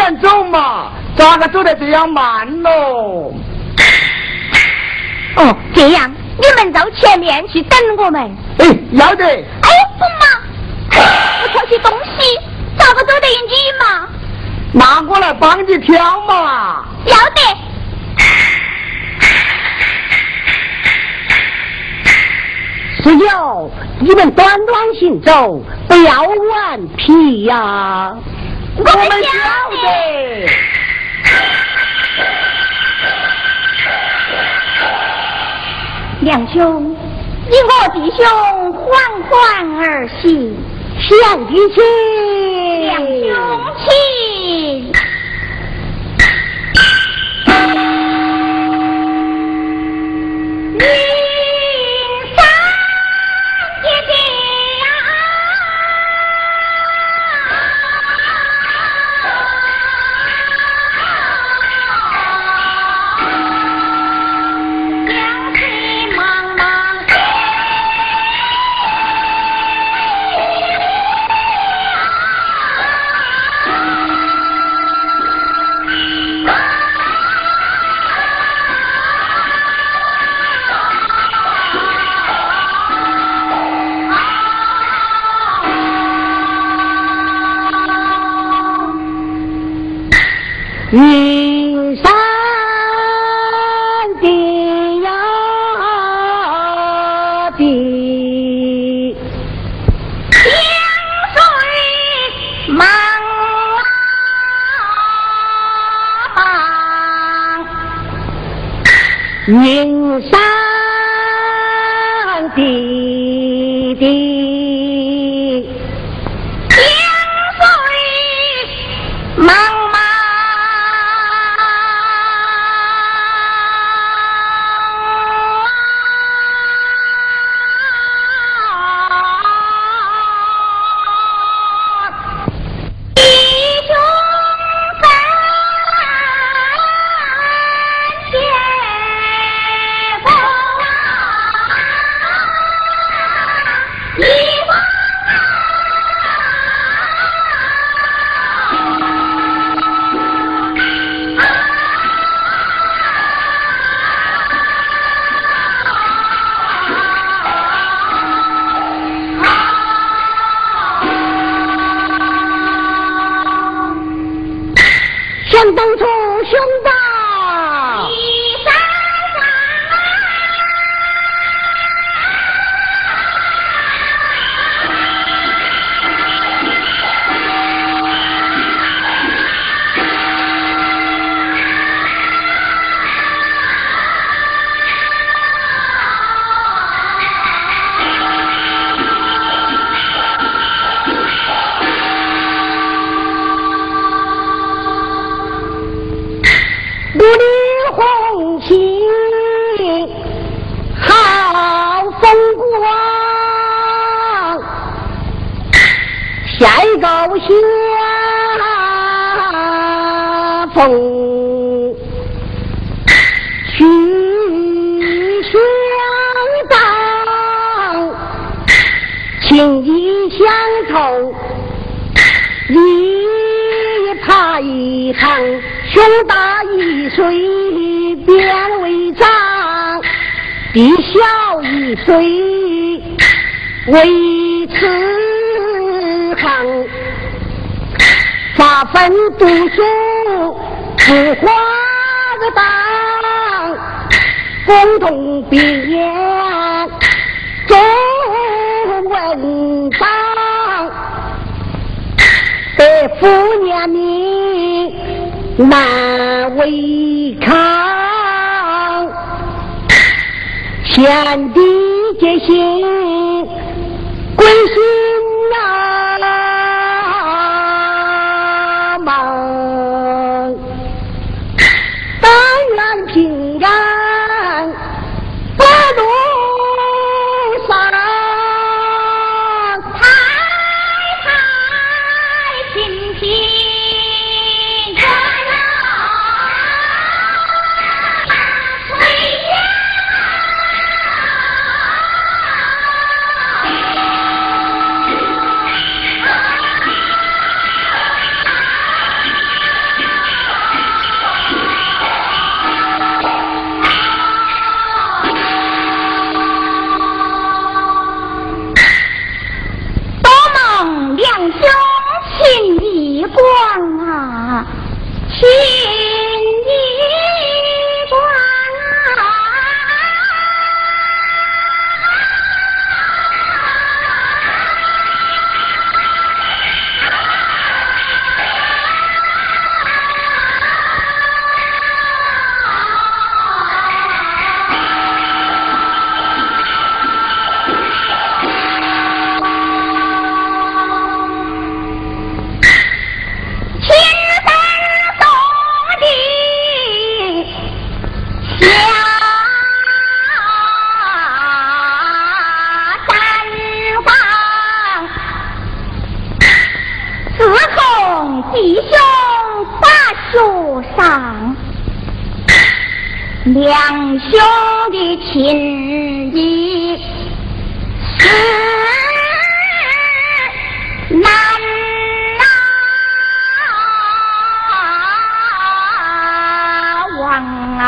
快点走嘛！咋个走得这样慢喽？哦，这样你们到前面去等我们。哎，要得。哎，不嘛，我挑些东西，咋个走得你嘛？那我来帮你挑嘛。要得。师友，你们端端行走，不要顽皮呀。我们晓得。两兄，你我弟兄缓缓而行，向弟亲，两兄，请。云云山风。去相当情意相投你怕一场兄大一岁变为长地小一岁为此行发奋读书不花个当，共同毕业做文章，得夫年名难违抗，先帝决心。归心。南平呀。楼上，两兄弟情谊是难忘啊！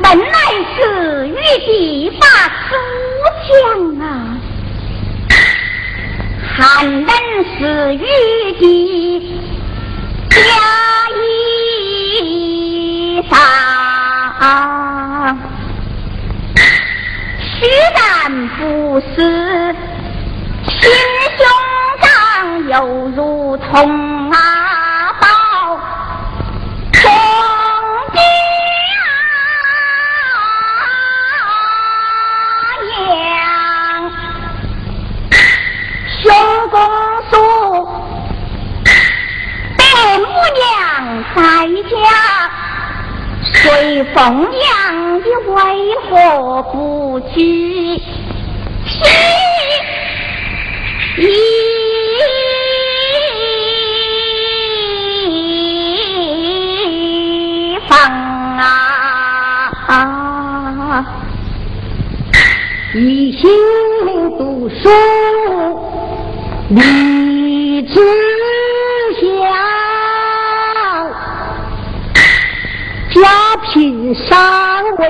本来是玉帝把书香啊。寒冷是玉的家衣裳，虽然不是心胸上犹如同凤阳的为何不去？一方啊！一心读书，立志向，家贫尚为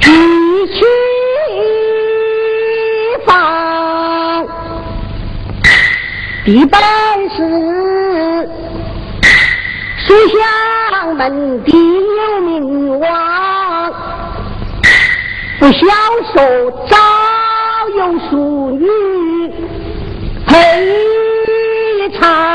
举去方，必办事，书香门第有名望。不消受，早有淑女陪唱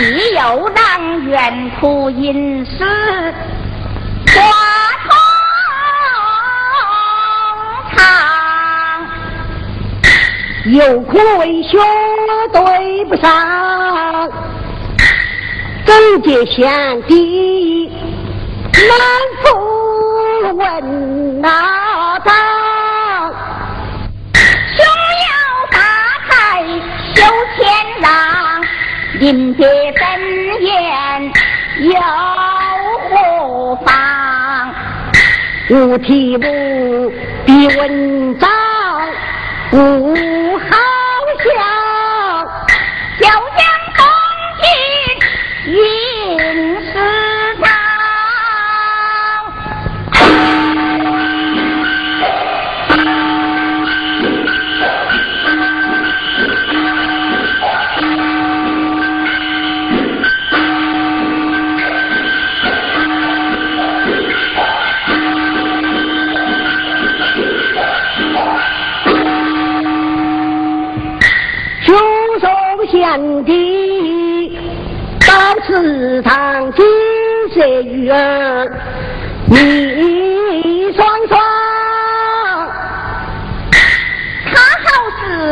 岂有让远途隐士话通长？有苦为兄对不上，贞洁贤弟难复问哪当？迎接真言有何妨？无题目的文章不好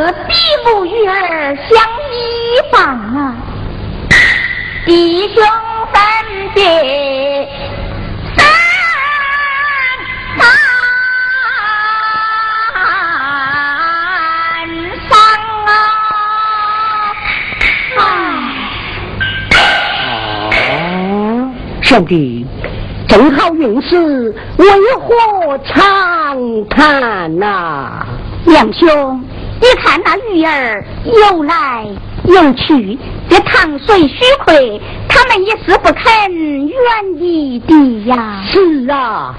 好似比母玉儿相依傍啊，弟兄分别。兄弟，正好运势，为何长叹呐？梁兄，你看那鱼儿游来游去，这塘水虚亏，他们也是不肯远离的呀。是啊，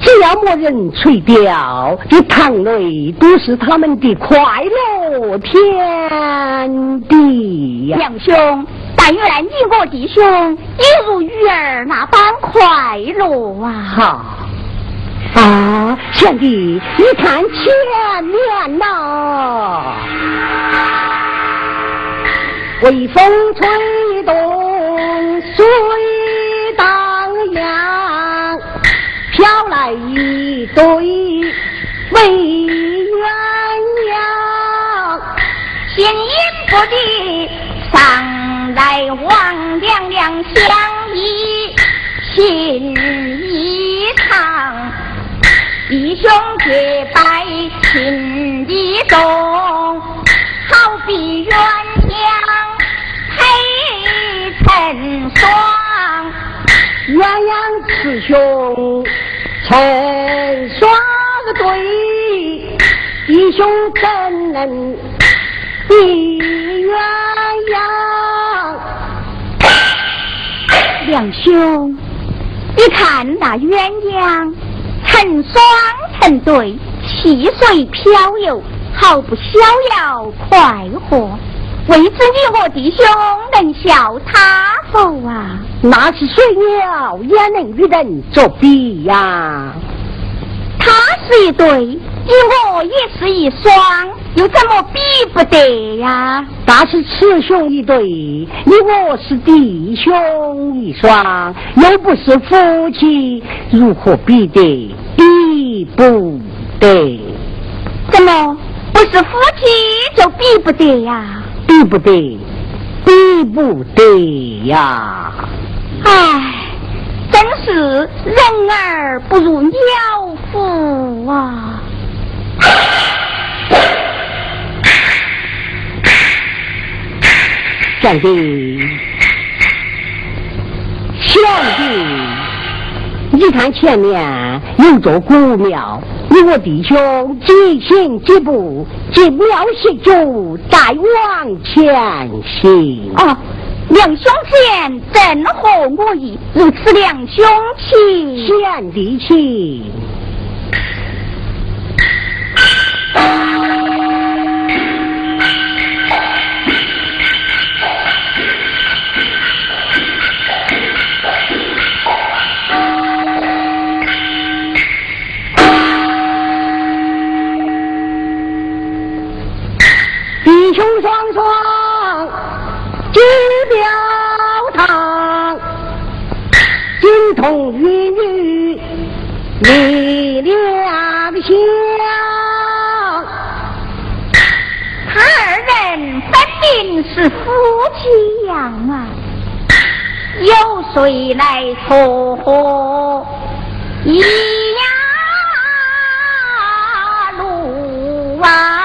只要没人垂钓，这塘内都是他们的快乐天地呀。两兄。但愿你我弟兄也如鱼儿那般快乐啊！好啊，啊贤弟，你看前面呐，微风吹动水荡漾，飘来一对美鸳鸯，形影不离上。来望两两相依，心意，弟兄结拜情意重，好比鸳鸯配成双，鸳鸯雌雄成双对，弟兄怎能比鸳鸯？两兄，你看那鸳鸯成双成对，戏水飘游，毫不逍遥快活。未知，你和弟兄能笑他否啊？那是水鸟也能与人作比呀。他是一对，你我也是一双，又怎么比不得呀？那是雌雄一对，你我是弟兄一双，又不是夫妻，如何比得？比不得？怎么不是夫妻就比不得呀？比不得，比不得呀！唉。真是人儿不如鸟夫啊！兄弟，兄弟，你看前面有座古庙，你我弟兄几行几步，进庙歇脚，再往前行。啊！两兄前正合我意，如此两兄请，贤弟请。兄双双。金庙堂，金童玉女离两相，他二人分明是夫妻样啊，有谁来撮合一呀路啊？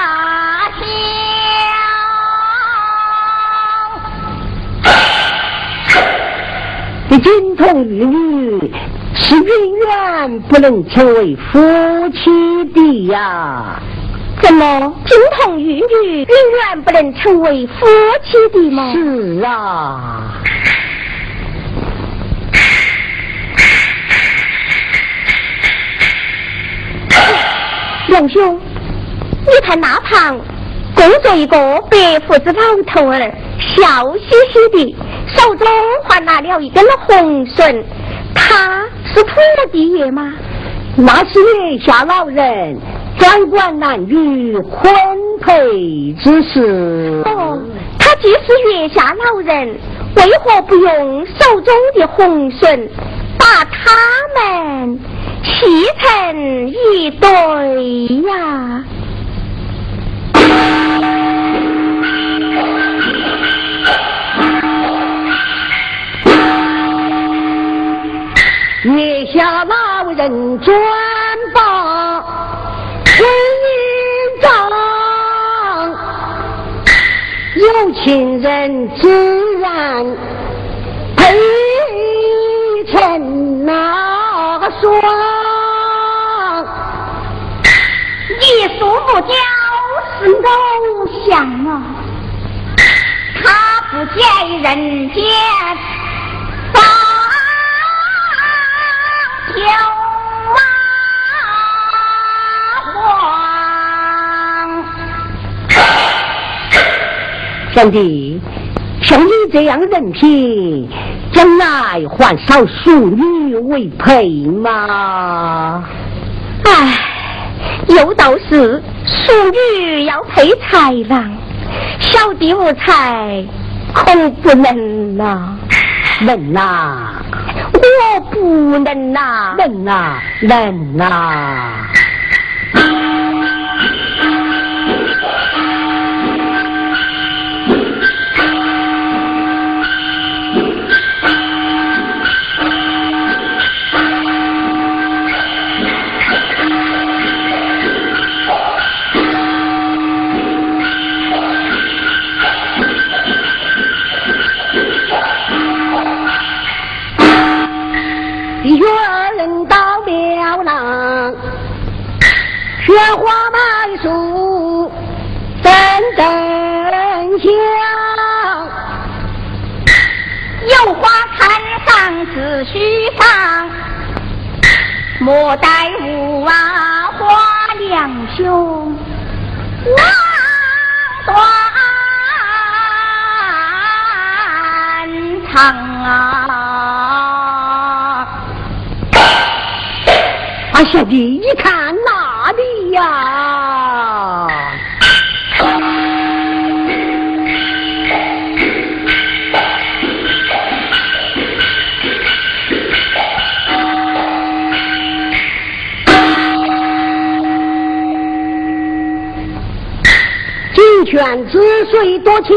金童玉女是永远不能成为夫妻的呀！怎么金童玉女永远不能成为夫妻的吗？是啊，梁兄，你看那旁供着一个白胡子老头儿，笑嘻嘻的。手中还拿了一根红绳，他是土地爷吗？那是月下老人，专管男女婚配之事。哦，他既是月下老人，为何不用手中的红绳把他们系成一对呀？月下老人转把婚姻账，有情人自然配成那双。一书不交是偶像啊，他不在人间。兄弟，像你这样人品，将来还少淑女为配吗？唉，有道是淑女要配才郎，小弟无才，恐不能呐，能呐。我不能呐，能呐，能呐。小弟你看哪里呀？金犬之水多清